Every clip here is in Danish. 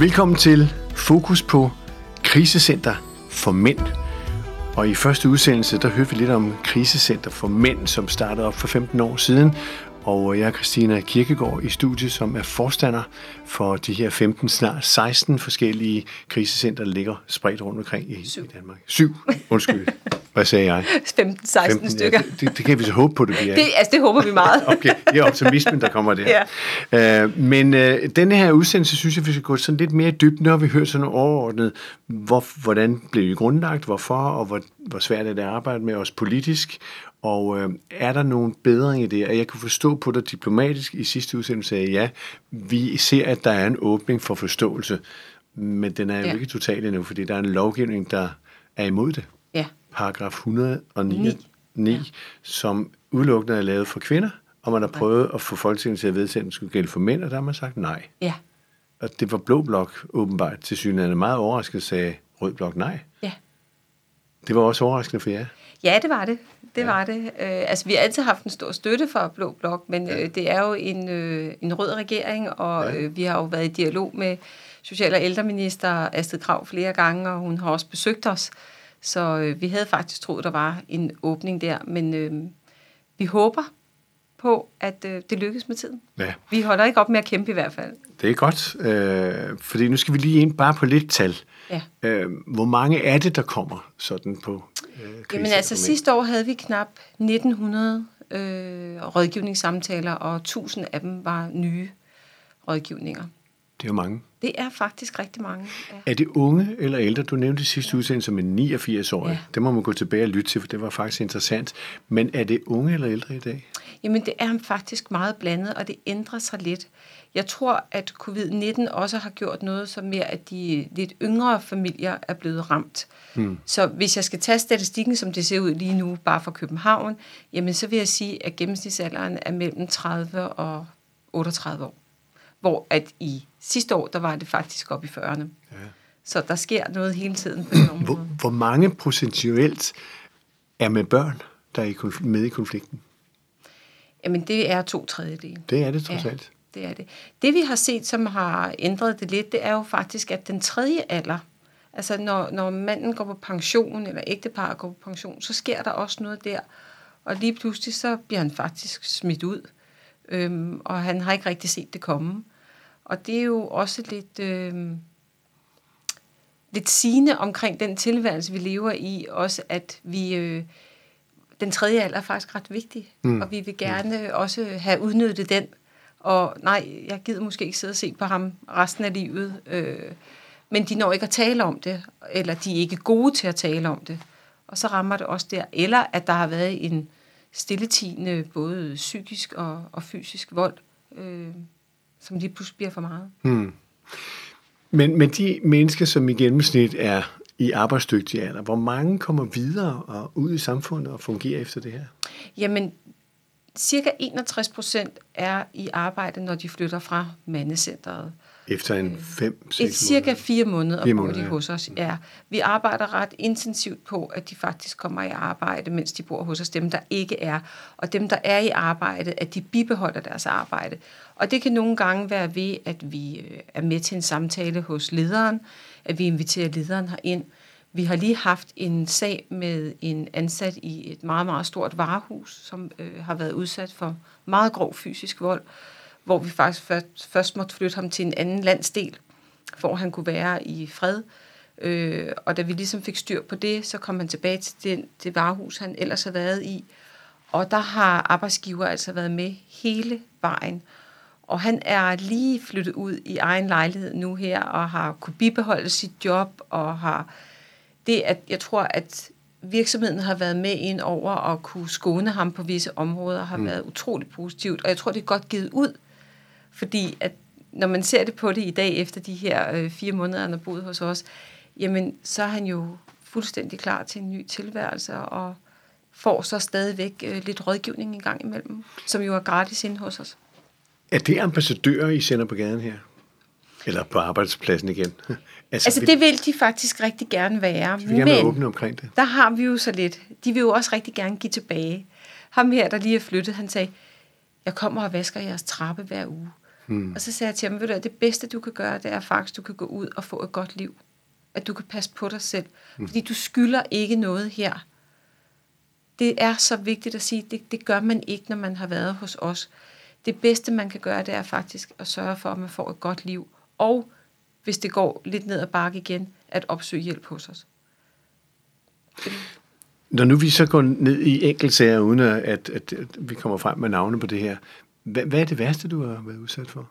Velkommen til Fokus på Krisecenter for Mænd. Og i første udsendelse, der hørte vi lidt om Krisecenter for Mænd, som startede op for 15 år siden. Og jeg er Christina Kirkegaard i studiet, som er forstander for de her 15, snart 16 forskellige krisecenter, der ligger spredt rundt omkring i, i Danmark. Syv, undskyld. Hvad sagde jeg? 15-16 15, stykker. Ja, det, det, kan vi så håbe på, det bliver. Det, altså, det håber vi meget. okay, det er optimismen, der kommer der. ja. uh, men uh, denne her udsendelse, synes jeg, vi skal gå sådan lidt mere dybt. Nu har vi hørt sådan overordnet, hvor, hvordan blev vi grundlagt, hvorfor, og hvor, hvor svært er det at arbejde med os politisk, og øh, er der nogen bedring i det? Og jeg kunne forstå på dig diplomatisk i sidste udsendelse, at ja, vi ser, at der er en åbning for forståelse, men den er jo ja. ikke total endnu, fordi der er en lovgivning, der er imod det. Ja. Paragraf 109, 9, ja. som udelukkende er lavet for kvinder, og man har prøvet at få Folketinget til at vedtage, at den skulle gælde for mænd, og der har man sagt nej. Ja. Og det var Blå Blok åbenbart til synligheden meget overrasket, sagde Rød Blok nej. Ja. Det var også overraskende for jer. Ja, det var det. Det ja. var det. Øh, altså, vi har altid haft en stor støtte for Blå Blok, men ja. øh, det er jo en, øh, en rød regering, og ja. øh, vi har jo været i dialog med Social- og ældreminister Astrid Krav flere gange, og hun har også besøgt os. Så øh, vi havde faktisk troet, der var en åbning der, men øh, vi håber på, at øh, det lykkes med tiden. Ja. Vi holder ikke op med at kæmpe i hvert fald. Det er godt, øh, fordi nu skal vi lige ind bare på lidt tal. Ja. Øh, hvor mange er det, der kommer sådan på øh, Jamen altså sidste år havde vi knap 1900 øh, rådgivningssamtaler, og 1000 af dem var nye rådgivninger. Det er jo mange. Det er faktisk rigtig mange. Ja. Er det unge eller ældre? Du nævnte sidste udsendelse som en 89-årig. Ja. Det må man gå tilbage og lytte til, for det var faktisk interessant. Men er det unge eller ældre i dag? Jamen det er faktisk meget blandet, og det ændrer sig lidt. Jeg tror, at covid-19 også har gjort noget, som mere, at de lidt yngre familier er blevet ramt. Hmm. Så hvis jeg skal tage statistikken, som det ser ud lige nu, bare for København, jamen så vil jeg sige, at gennemsnitsalderen er mellem 30 og 38 år. Hvor at i sidste år, der var det faktisk op i 40'erne. Ja. Så der sker noget hele tiden på den hvor, hvor mange procentuelt er med børn, der er med i konflikten? Jamen, det er to tredjedele. Det er det trods ja, alt. det er det. Det, vi har set, som har ændret det lidt, det er jo faktisk, at den tredje alder, altså når, når manden går på pension, eller ægtepar går på pension, så sker der også noget der. Og lige pludselig, så bliver han faktisk smidt ud. Øhm, og han har ikke rigtig set det komme. Og det er jo også lidt, øh, lidt sigende omkring den tilværelse, vi lever i. Også at vi... Øh, den tredje alder er faktisk ret vigtig, mm. og vi vil gerne mm. også have udnyttet den. Og nej, jeg gider måske ikke sidde og se på ham resten af livet, øh, men de når ikke at tale om det, eller de er ikke gode til at tale om det. Og så rammer det også der. Eller at der har været en stilletigende både psykisk og, og fysisk vold. Øh, som lige pludselig bliver for meget. Hmm. Men, men de mennesker, som i gennemsnit er i arbejdsdygtig alder, hvor mange kommer videre og ud i samfundet og fungerer efter det her? Jamen, cirka 61 procent er i arbejde, når de flytter fra mandecentret. Efter en fem, seks måneder? Cirka fire måneder, fire måneder de ja. hos os. Ja. Vi arbejder ret intensivt på, at de faktisk kommer i arbejde, mens de bor hos os. Dem, der ikke er. Og dem, der er i arbejde, at de bibeholder deres arbejde. Og det kan nogle gange være ved, at vi øh, er med til en samtale hos lederen, at vi inviterer lederen herind. Vi har lige haft en sag med en ansat i et meget, meget stort varehus, som øh, har været udsat for meget grov fysisk vold hvor vi faktisk først, først måtte flytte ham til en anden landsdel, hvor han kunne være i fred. Øh, og da vi ligesom fik styr på det, så kom han tilbage til den, det varehus, han ellers har været i. Og der har arbejdsgiver altså været med hele vejen. Og han er lige flyttet ud i egen lejlighed nu her, og har kunne bibeholde sit job, og har det, at jeg tror, at virksomheden har været med ind over og kunne skåne ham på visse områder, har mm. været utroligt positivt. Og jeg tror, det er godt givet ud fordi at når man ser det på det i dag, efter de her øh, fire måneder, han har boet hos os, jamen så er han jo fuldstændig klar til en ny tilværelse, og får så stadigvæk øh, lidt rådgivning en gang imellem, som jo er gratis inde hos os. Er det ambassadører, I sender på gaden her? Eller på arbejdspladsen igen? altså, altså det vil de faktisk rigtig gerne være. De vil gerne men åbne omkring det. der har vi jo så lidt. De vil jo også rigtig gerne give tilbage. Ham her, der lige er flyttet, han sagde, jeg kommer og vasker jeres trappe hver uge. Mm. Og så sagde jeg til ham, ved du, det bedste du kan gøre, det er faktisk, at du kan gå ud og få et godt liv. At du kan passe på dig selv. Mm. Fordi du skylder ikke noget her. Det er så vigtigt at sige, det, det gør man ikke, når man har været hos os. Det bedste, man kan gøre, det er faktisk at sørge for, at man får et godt liv. Og hvis det går lidt ned ad bakke igen, at opsøge hjælp hos os. Når nu vi så går ned i enkeltsager, uden at, at, at vi kommer frem med navne på det her, hvad, hvad er det værste, du har været udsat for?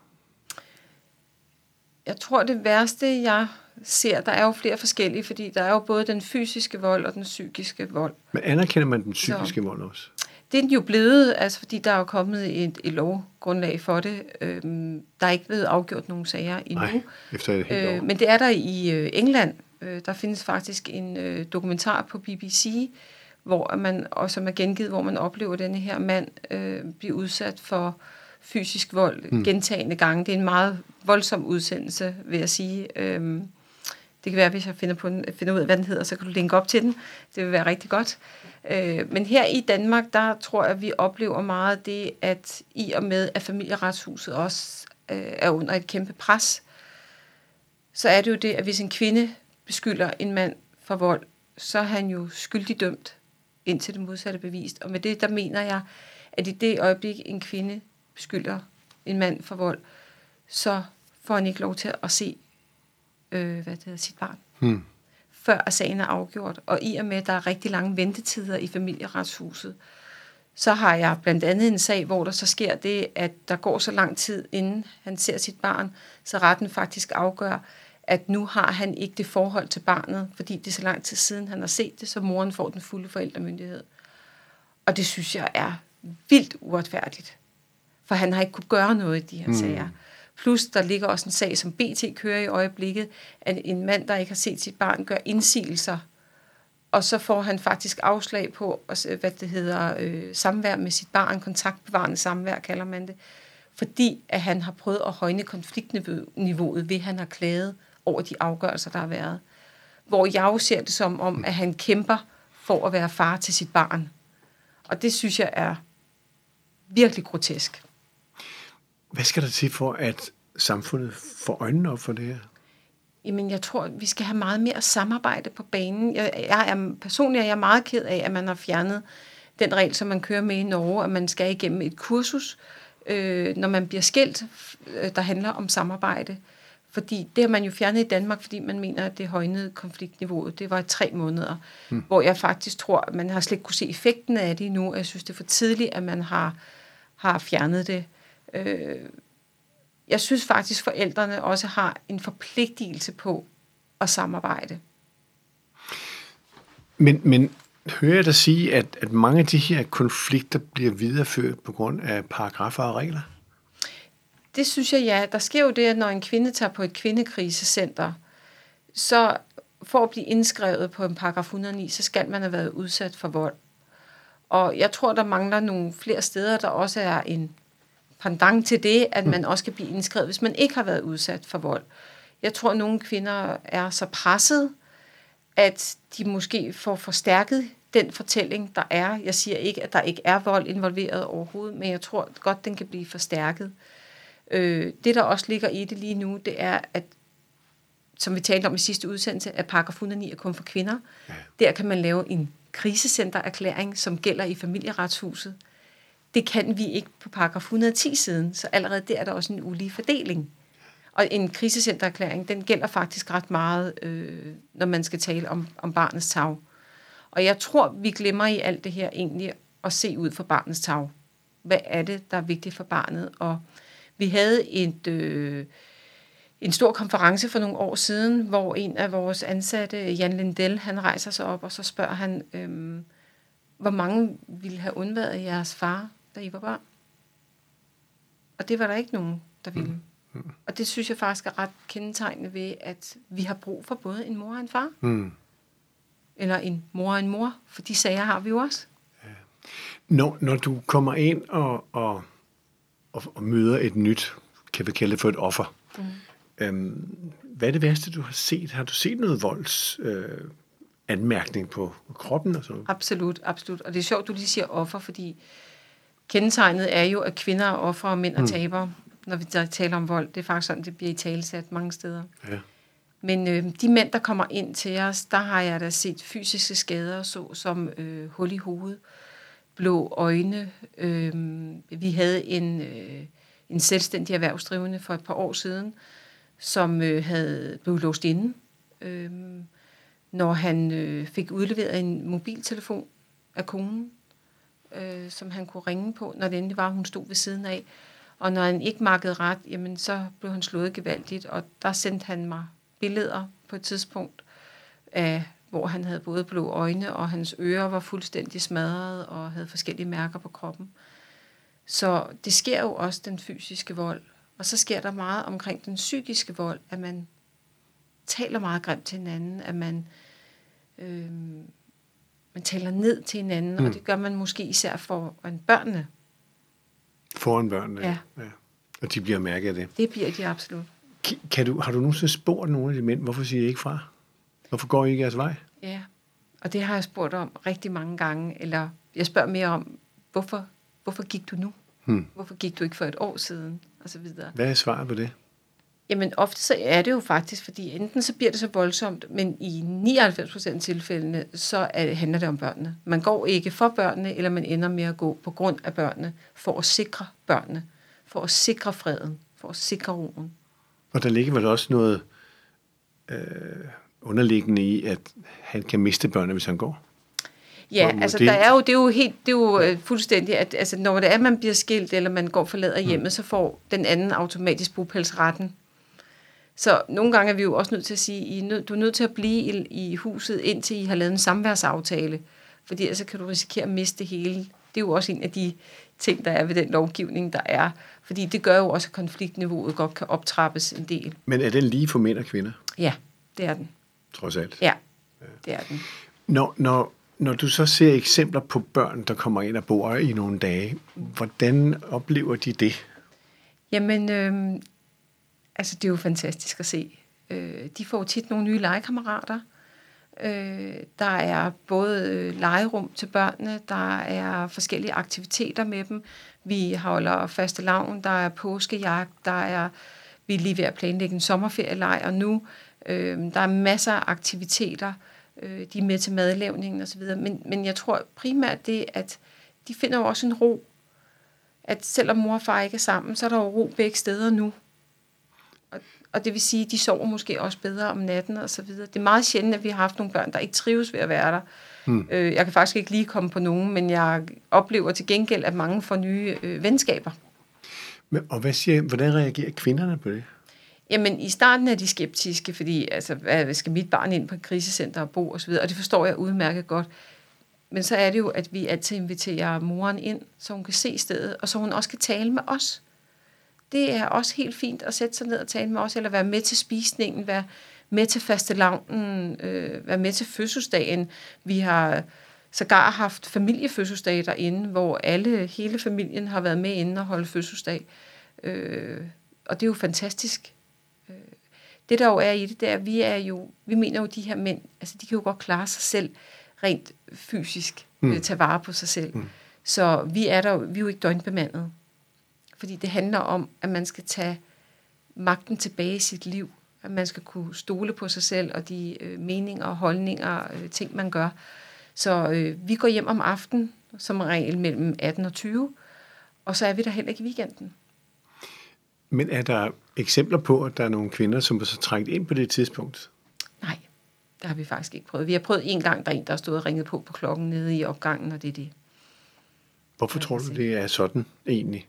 Jeg tror, det værste, jeg ser, der er jo flere forskellige, fordi der er jo både den fysiske vold og den psykiske vold. Men anerkender man den psykiske så, vold også? Det er den jo blevet, altså fordi der er jo kommet et, et lovgrundlag for det. Øhm, der er ikke blevet afgjort nogen sager endnu. Nej, efter et helt øh, Men det er der i øh, England. Øh, der findes faktisk en øh, dokumentar på BBC, hvor man, og som er gengivet, hvor man oplever, at denne her mand øh, bliver udsat for fysisk vold mm. gentagende gange. Det er en meget voldsom udsendelse, vil jeg sige. Øhm, det kan være, hvis jeg finder, på den, finder ud af, hvad den hedder, så kan du linke op til den. Det vil være rigtig godt. Øh, men her i Danmark, der tror jeg, at vi oplever meget det, at i og med, at familieretshuset også øh, er under et kæmpe pres, så er det jo det, at hvis en kvinde beskylder en mand for vold, så er han jo skyldig dømt, indtil det modsatte bevist. Og med det, der mener jeg, at i det øjeblik, en kvinde beskylder en mand for vold, så får han ikke lov til at se øh, hvad det hedder, sit barn. Hmm. Før at sagen er afgjort. Og i og med, at der er rigtig lange ventetider i familieretshuset, så har jeg blandt andet en sag, hvor der så sker det, at der går så lang tid, inden han ser sit barn, så retten faktisk afgør, at nu har han ikke det forhold til barnet, fordi det er så lang tid siden, han har set det, så moren får den fulde forældremyndighed. Og det synes jeg er vildt uretfærdigt. For han har ikke kunne gøre noget i de her mm. sager. Plus, der ligger også en sag, som BT kører i øjeblikket, at en mand, der ikke har set sit barn, gør indsigelser, og så får han faktisk afslag på, øh, hvad det hedder, øh, samvær med sit barn, kontaktbevarende samvær, kalder man det, fordi at han har prøvet at højne konfliktniveauet ved, at han har klaget over de afgørelser, der har været. Hvor jeg jo ser det som om, at han kæmper for at være far til sit barn. Og det synes jeg er virkelig grotesk. Hvad skal der til for, at samfundet får øjnene op for det her? Jamen, jeg tror, vi skal have meget mere samarbejde på banen. Jeg, jeg er personligt er jeg meget ked af, at man har fjernet den regel, som man kører med i Norge, at man skal igennem et kursus, øh, når man bliver skilt, øh, der handler om samarbejde. Fordi det har man jo fjernet i Danmark, fordi man mener, at det højnede konfliktniveauet. Det var i tre måneder, hmm. hvor jeg faktisk tror, at man har slet ikke kunne se effekten af det endnu. Jeg synes, det er for tidligt, at man har, har fjernet det. Øh, jeg synes faktisk, forældrene også har en forpligtelse på at samarbejde. Men, men hører jeg dig sige, at, at mange af de her konflikter bliver videreført på grund af paragrafer og regler? Det synes jeg, ja. Der sker jo det, at når en kvinde tager på et kvindekrisecenter, så for at blive indskrevet på en paragraf 109, så skal man have været udsat for vold. Og jeg tror, der mangler nogle flere steder, der også er en pendant til det, at man også kan blive indskrevet, hvis man ikke har været udsat for vold. Jeg tror, at nogle kvinder er så presset, at de måske får forstærket den fortælling, der er. Jeg siger ikke, at der ikke er vold involveret overhovedet, men jeg tror godt, den kan blive forstærket. Øh, det, der også ligger i det lige nu, det er, at som vi talte om i sidste udsendelse, at paragraf 109 er kun for kvinder. Ja. Der kan man lave en krisecentererklæring, som gælder i familieretshuset. Det kan vi ikke på paragraf 110 siden, så allerede der er der også en ulige fordeling. Og en krisecentererklæring, den gælder faktisk ret meget, øh, når man skal tale om, om barnets tag. Og jeg tror, vi glemmer i alt det her egentlig at se ud for barnets tag. Hvad er det, der er vigtigt for barnet? Og vi havde et, øh, en stor konference for nogle år siden, hvor en af vores ansatte, Jan Lindell, han rejser sig op, og så spørger han, øh, hvor mange ville have undværet jeres far, da I var børn? Og det var der ikke nogen, der ville. Mm. Mm. Og det synes jeg faktisk er ret kendetegnende ved, at vi har brug for både en mor og en far. Mm. Eller en mor og en mor, for de sager har vi jo også. Ja. Når, når du kommer ind og, og, og, og møder et nyt, kan vi kalde det for et offer, mm. øhm, hvad er det værste, du har set? Har du set noget volds... Øh, anmærkning på kroppen og sådan Absolut, absolut. Og det er sjovt, du lige siger offer, fordi kendetegnet er jo, at kvinder er offer og mænd er mm. tabere. når vi taler om vold. Det er faktisk sådan, det bliver i talesat mange steder. Ja. Men øh, de mænd, der kommer ind til os, der har jeg da set fysiske skader, så som øh, hul i hovedet, blå øjne. Øh, vi havde en, øh, en selvstændig erhvervsdrivende for et par år siden, som øh, havde blevet låst inde, øh, når han øh, fik udleveret en mobiltelefon af konen, øh, som han kunne ringe på, når det endelig var, hun stod ved siden af. Og når han ikke markede ret, jamen så blev han slået gevaldigt, og der sendte han mig billeder på et tidspunkt af hvor han havde både blå øjne, og hans ører var fuldstændig smadret og havde forskellige mærker på kroppen. Så det sker jo også den fysiske vold. Og så sker der meget omkring den psykiske vold, at man taler meget grimt til hinanden, at man, øh, man taler ned til hinanden, mm. og det gør man måske især for en børnene. Foran børnene, ja. ja. Og de bliver mærket af det. Det bliver de absolut. Kan du, har du nogensinde spurgt nogle af de mænd, hvorfor siger I ikke fra? Hvorfor går I ikke jeres vej? Ja, og det har jeg spurgt om rigtig mange gange, eller jeg spørger mere om, hvorfor, hvorfor gik du nu? Hmm. Hvorfor gik du ikke for et år siden? Og så videre. Hvad er svaret på det? Jamen ofte så er det jo faktisk, fordi enten så bliver det så voldsomt, men i 99% af tilfældene, så er, handler det om børnene. Man går ikke for børnene, eller man ender med at gå på grund af børnene, for at sikre børnene, for at sikre freden, for at sikre roen. Og der ligger vel også noget øh, underliggende i, at han kan miste børnene, hvis han går? Ja, altså der er jo, det er jo helt, det er jo øh, fuldstændig, at altså, når det er, at man bliver skilt, eller man går forlader mm. hjemmet, mm. så får den anden automatisk bopælsretten. Så nogle gange er vi jo også nødt til at sige, I nød, du er nødt til at blive i, i huset, indtil I har lavet en samværsaftale. Fordi ellers kan du risikere at miste det hele. Det er jo også en af de ting, der er ved den lovgivning, der er. Fordi det gør jo også, at konfliktniveauet godt kan optrappes en del. Men er den lige for mænd og kvinder? Ja, det er den. Trods alt? Ja, det er den. Når, når, når du så ser eksempler på børn, der kommer ind og bor i nogle dage, hvordan oplever de det? Jamen, øh, altså det er jo fantastisk at se. Øh, de får tit nogle nye legekammerater. Øh, der er både øh, legerum til børnene, der er forskellige aktiviteter med dem. Vi holder faste lavn, der er påskejagt, der er, vi er lige ved at planlægge en sommerferielejr nu. Øh, der er masser af aktiviteter. Øh, de er med til madlavningen osv. Men, men jeg tror primært det, at de finder jo også en ro. At selvom mor og far ikke er sammen, så er der jo ro begge steder nu. Og, og det vil sige, at de sover måske også bedre om natten og så videre. Det er meget sjældent, at vi har haft nogle børn, der ikke trives ved at være der. Øh, jeg kan faktisk ikke lige komme på nogen, men jeg oplever til gengæld, at mange får nye øh, venskaber. Men, og hvad siger, hvordan reagerer kvinderne på det? Jamen, i starten er de skeptiske, fordi altså, hvad, skal mit barn ind på et krisecenter og bo osv., og det forstår jeg udmærket godt. Men så er det jo, at vi altid inviterer moren ind, så hun kan se stedet, og så hun også kan tale med os. Det er også helt fint at sætte sig ned og tale med os, eller være med til spisningen, være med til fastelavnen, øh, være med til fødselsdagen. Vi har sågar haft familiefødselsdage derinde, hvor alle, hele familien har været med inde og holde fødselsdag. Øh, og det er jo fantastisk. Øh, det der jo er i det, det er, at vi er jo, vi mener jo, at de her mænd, altså de kan jo godt klare sig selv rent fysisk, mm. øh, tage vare på sig selv. Mm. Så vi er der, vi er jo ikke døgnbemandet. Fordi det handler om, at man skal tage magten tilbage i sit liv. At man skal kunne stole på sig selv og de øh, meninger og holdninger, øh, ting man gør. Så øh, vi går hjem om aftenen, som regel mellem 18 og 20, og så er vi der heller ikke i weekenden. Men er der eksempler på, at der er nogle kvinder, som er så trængt ind på det tidspunkt? Nej, det har vi faktisk ikke prøvet. Vi har prøvet en gang, der er en, der har stået og ringet på på klokken nede i opgangen, og det er det. Hvorfor tror du, det er sådan egentlig?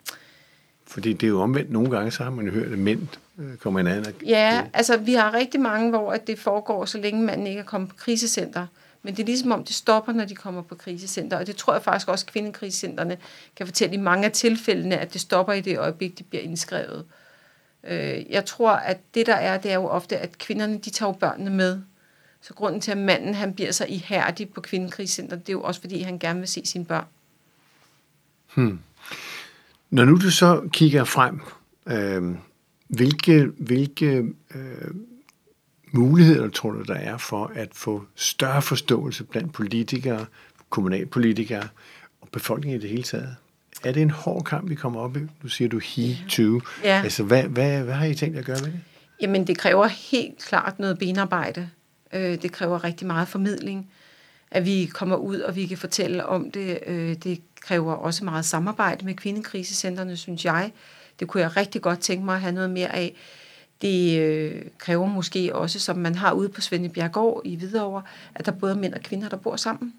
Fordi det er jo omvendt. Nogle gange, så har man jo hørt, at mænd øh, kommer ind og... Ja, altså vi har rigtig mange, hvor at det foregår, så længe manden ikke er kommet på krisecenter. Men det er ligesom om, det stopper, når de kommer på krisecenter. Og det tror jeg faktisk også, at kvindekrisecentrene kan fortælle i mange af tilfældene, at det stopper i det øjeblik, de bliver indskrevet. Øh, jeg tror, at det der er, det er jo ofte, at kvinderne, de tager jo børnene med. Så grunden til, at manden han bliver så ihærdig på kvindekrigscenter, det er jo også, fordi han gerne vil se sine børn. Hmm. Når nu du så kigger frem, øh, hvilke, hvilke øh, muligheder tror du, der er for at få større forståelse blandt politikere, kommunalpolitikere og befolkningen i det hele taget? er det en hård kamp, vi kommer op i? Nu siger du he to. Ja. Altså, hvad, hvad, hvad har I tænkt at gøre med det? Jamen, det kræver helt klart noget benarbejde. Øh, det kræver rigtig meget formidling, at vi kommer ud, og vi kan fortælle om det. Øh, det kræver også meget samarbejde med kvindekrisecentrene, synes jeg. Det kunne jeg rigtig godt tænke mig at have noget mere af. Det øh, kræver måske også, som man har ude på Svendebjergård i Hvidovre, at der både er mænd og kvinder, der bor sammen.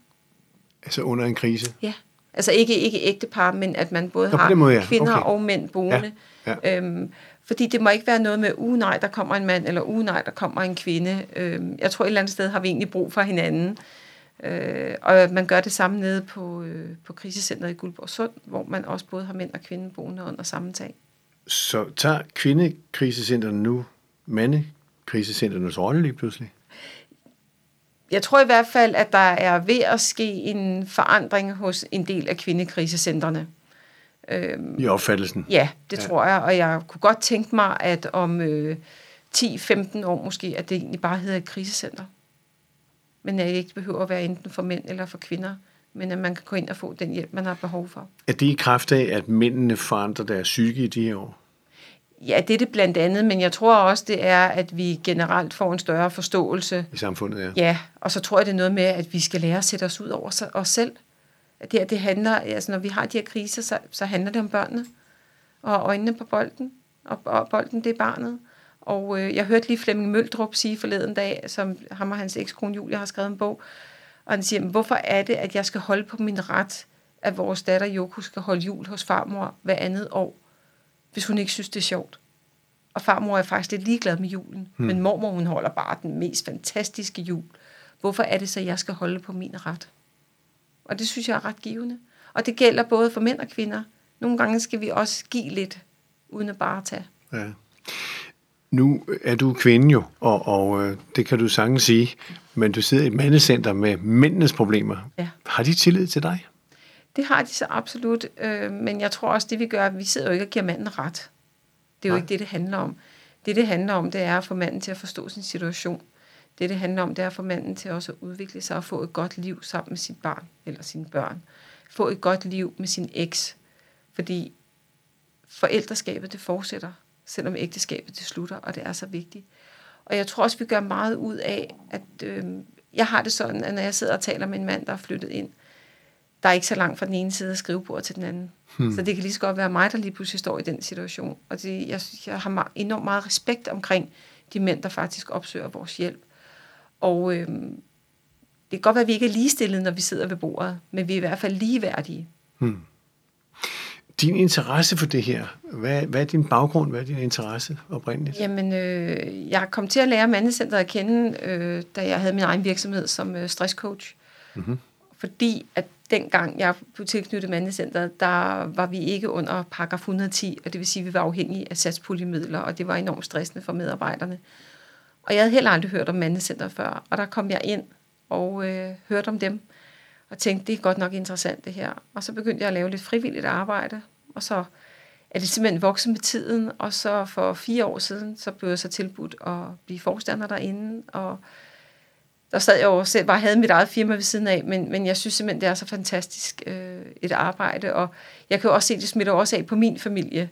Altså under en krise? Ja. Altså ikke, ikke ægtepar, men at man både Nå, har måde, ja. kvinder okay. og mænd boende. Ja. Ja. Øhm, fordi det må ikke være noget med, uh nej, der kommer en mand, eller uh nej, der kommer en kvinde. Øhm, jeg tror et eller andet sted har vi egentlig brug for hinanden. Øh, og man gør det samme nede på, øh, på krisecenteret i Guldborg Sund, hvor man også både har mænd og kvinder boende under samme tag. Så tager kvindekrisecenterne nu mandekrisecenternes rolle lige pludselig? Jeg tror i hvert fald, at der er ved at ske en forandring hos en del af kvindekrisecentrene. Øhm, I opfattelsen? Ja, det ja. tror jeg, og jeg kunne godt tænke mig, at om øh, 10-15 år måske, at det egentlig bare hedder et krisecenter. Men at det ikke behøver at være enten for mænd eller for kvinder, men at man kan gå ind og få den hjælp, man har behov for. Er det i kraft af, at mændene forandrer deres psyke i de her år? Ja, det er det blandt andet, men jeg tror også, det er, at vi generelt får en større forståelse. I samfundet, ja. Ja, og så tror jeg, det er noget med, at vi skal lære at sætte os ud over os selv. At det, her, det handler, altså når vi har de her kriser, så, så handler det om børnene. Og øjnene på bolden. Og, og bolden, det er barnet. Og øh, jeg hørte lige Flemming Møldrup sige forleden dag, som ham og hans ekskone Julia har skrevet en bog, og han siger, hvorfor er det, at jeg skal holde på min ret, at vores datter Joko skal holde jul hos farmor hver andet år, hvis hun ikke synes, det er sjovt. Og farmor er faktisk lidt ligeglad med julen, hmm. men mormor hun holder bare den mest fantastiske jul. Hvorfor er det så, at jeg skal holde på min ret? Og det synes jeg er ret givende. Og det gælder både for mænd og kvinder. Nogle gange skal vi også give lidt, uden at bare tage. Ja. Nu er du kvinde jo, og, og øh, det kan du sagtens sige, men du sidder i et mandecenter med mændenes problemer. Ja. Har de tillid til dig? Det har de så absolut, øh, men jeg tror også, det vi gør, vi sidder jo ikke og giver manden ret. Det er jo Nej. ikke det, det handler om. Det, det handler om, det er at få manden til at forstå sin situation. Det, det handler om, det er at få manden til også at udvikle sig og få et godt liv sammen med sit barn eller sine børn. Få et godt liv med sin eks. Fordi forældreskabet, det fortsætter selvom ægteskabet det slutter, og det er så vigtigt. Og jeg tror også, vi gør meget ud af, at øh, jeg har det sådan, at når jeg sidder og taler med en mand, der er flyttet ind, der er ikke så langt fra den ene side af skrivebordet til den anden. Hmm. Så det kan lige så godt være mig, der lige pludselig står i den situation. Og det, jeg, jeg har enormt meget respekt omkring de mænd, der faktisk opsøger vores hjælp. Og øh, det kan godt være, at vi ikke er ligestillede, når vi sidder ved bordet, men vi er i hvert fald ligeværdige. Hmm din interesse for det her, hvad, hvad er din baggrund, hvad er din interesse oprindeligt? Jamen, øh, jeg kom til at lære Mandecenteret at kende, øh, da jeg havde min egen virksomhed som øh, stresscoach. Mm-hmm. Fordi at dengang jeg blev tilknyttet Mandecenteret, der var vi ikke under paragraf 110, og det vil sige, at vi var afhængige af satspuljemidler, og det var enormt stressende for medarbejderne. Og jeg havde heller aldrig hørt om Mandecenteret før, og der kom jeg ind og øh, hørte om dem, og tænkte, det er godt nok interessant det her. Og så begyndte jeg at lave lidt frivilligt arbejde, og så er det simpelthen vokset med tiden, og så for fire år siden, så blev jeg så tilbudt at blive forstander derinde, og der sad jeg jo selv, bare havde mit eget firma ved siden af, men, men jeg synes simpelthen, det er så fantastisk øh, et arbejde, og jeg kan jo også se, det smitter også af på min familie,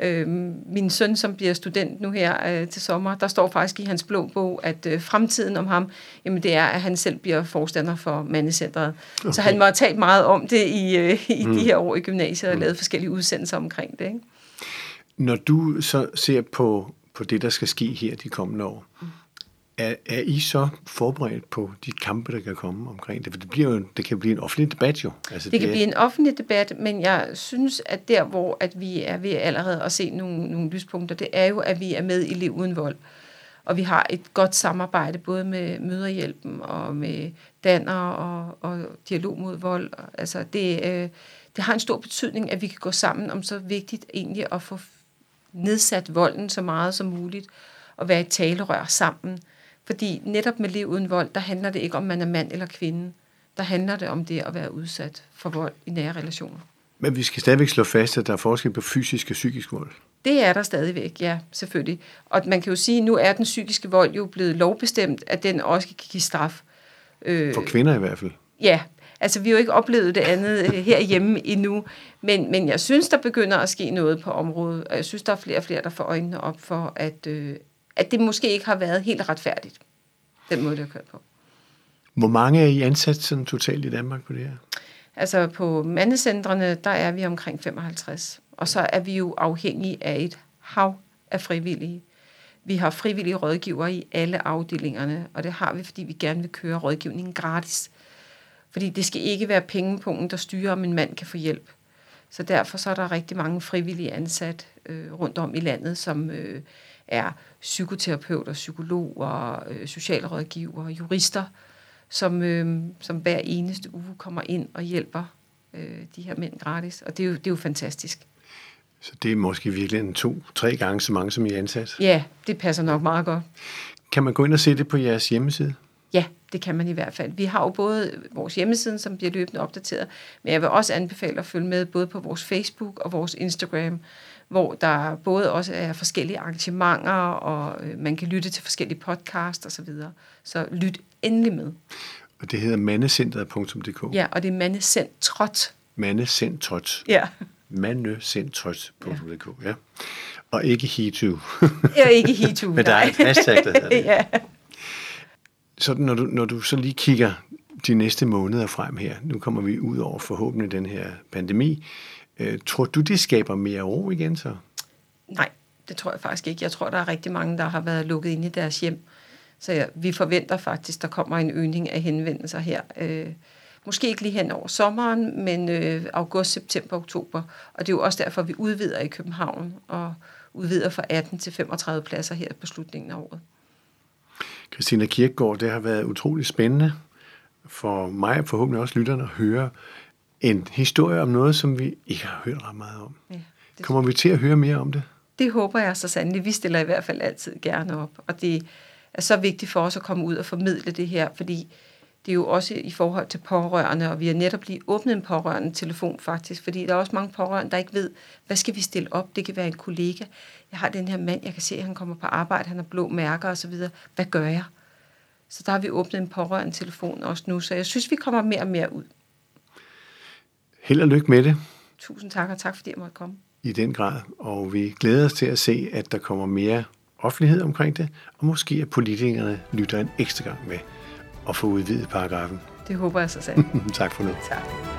øh, min søn, som bliver student nu her øh, til sommer, der står faktisk i hans blå bog, at øh, fremtiden om ham, jamen det er, at han selv bliver forstander for mandecentret. Okay. Så han må have talt meget om det i, øh, i mm. de her år i gymnasiet og mm. lavet forskellige udsendelser omkring det. Ikke? Når du så ser på, på det, der skal ske her de kommende år, mm er, er I så forberedt på de kampe, der kan komme omkring det? For det, bliver jo, det kan blive en offentlig debat jo. Altså, det, det kan er... blive en offentlig debat, men jeg synes, at der, hvor at vi er ved allerede at se nogle, nogle lyspunkter, det er jo, at vi er med i Liv Uden Vold. Og vi har et godt samarbejde både med Møderhjælpen og med Danner og, og Dialog mod Vold. Altså det, øh, det har en stor betydning, at vi kan gå sammen om så vigtigt egentlig at få nedsat volden så meget som muligt og være et talerør sammen fordi netop med liv uden vold, der handler det ikke om, man er mand eller kvinde. Der handler det om det at være udsat for vold i nære relationer. Men vi skal stadigvæk slå fast, at der er forskel på fysisk og psykisk vold. Det er der stadigvæk, ja, selvfølgelig. Og man kan jo sige, at nu er den psykiske vold jo blevet lovbestemt, at den også kan give straf. Øh, for kvinder i hvert fald. Ja, altså vi har jo ikke oplevet det andet øh, herhjemme endnu, men, men jeg synes, der begynder at ske noget på området, og jeg synes, der er flere og flere, der får øjnene op for, at, øh, at det måske ikke har været helt retfærdigt, den måde, det har kørt på. Hvor mange er I ansat sådan totalt i Danmark på det her? Altså på mandecentrene, der er vi omkring 55. Og så er vi jo afhængige af et hav af frivillige. Vi har frivillige rådgivere i alle afdelingerne, og det har vi, fordi vi gerne vil køre rådgivningen gratis. Fordi det skal ikke være pengepunkten, der styrer, om en mand kan få hjælp. Så derfor så er der rigtig mange frivillige ansat øh, rundt om i landet, som øh, er psykoterapeuter, psykologer, øh, socialrådgivere, jurister, som, øh, som hver eneste uge kommer ind og hjælper øh, de her mænd gratis. Og det er jo, det er jo fantastisk. Så det er måske virkelig en to-tre gange så mange, som I er ansat? Ja, det passer nok meget godt. Kan man gå ind og se det på jeres hjemmeside? Ja, det kan man i hvert fald. Vi har jo både vores hjemmeside, som bliver løbende opdateret, men jeg vil også anbefale at følge med både på vores Facebook og vores Instagram, hvor der både også er forskellige arrangementer, og øh, man kan lytte til forskellige podcasts osv. Så, videre. så lyt endelig med. Og det hedder mandecentret.dk? Ja, og det er mandecentret. Mandecentret. Ja. Mandecentret.dk, ja. Og ikke HeTu. ja, ikke HeTu, Men der er et hashtag, der hedder det. ja. Så når du, når du så lige kigger de næste måneder frem her, nu kommer vi ud over forhåbentlig den her pandemi, øh, tror du, det skaber mere ro igen så? Nej, det tror jeg faktisk ikke. Jeg tror, der er rigtig mange, der har været lukket ind i deres hjem. Så ja, vi forventer faktisk, der kommer en øgning af henvendelser her. Øh, måske ikke lige hen over sommeren, men øh, august, september, oktober. Og det er jo også derfor, vi udvider i København og udvider fra 18 til 35 pladser her på slutningen af året. Christina Kirkegaard, det har været utrolig spændende for mig og forhåbentlig også lytterne at høre en historie om noget, som vi ikke har hørt ret meget om. Ja, Kommer vi til at høre mere om det? Det håber jeg så sandelig. Vi stiller i hvert fald altid gerne op. Og det er så vigtigt for os at komme ud og formidle det her, fordi det er jo også i forhold til pårørende, og vi har netop lige åbnet en pårørende telefon faktisk, fordi der er også mange pårørende, der ikke ved, hvad skal vi stille op? Det kan være en kollega. Jeg har den her mand, jeg kan se, at han kommer på arbejde, han har blå mærker osv. Hvad gør jeg? Så der har vi åbnet en pårørende telefon også nu, så jeg synes, vi kommer mere og mere ud. Held og lykke med det. Tusind tak, og tak fordi jeg måtte komme. I den grad, og vi glæder os til at se, at der kommer mere offentlighed omkring det, og måske at politikerne lytter en ekstra gang med og få udvidet paragrafen. Det håber jeg så sandt. tak for nu. Tak.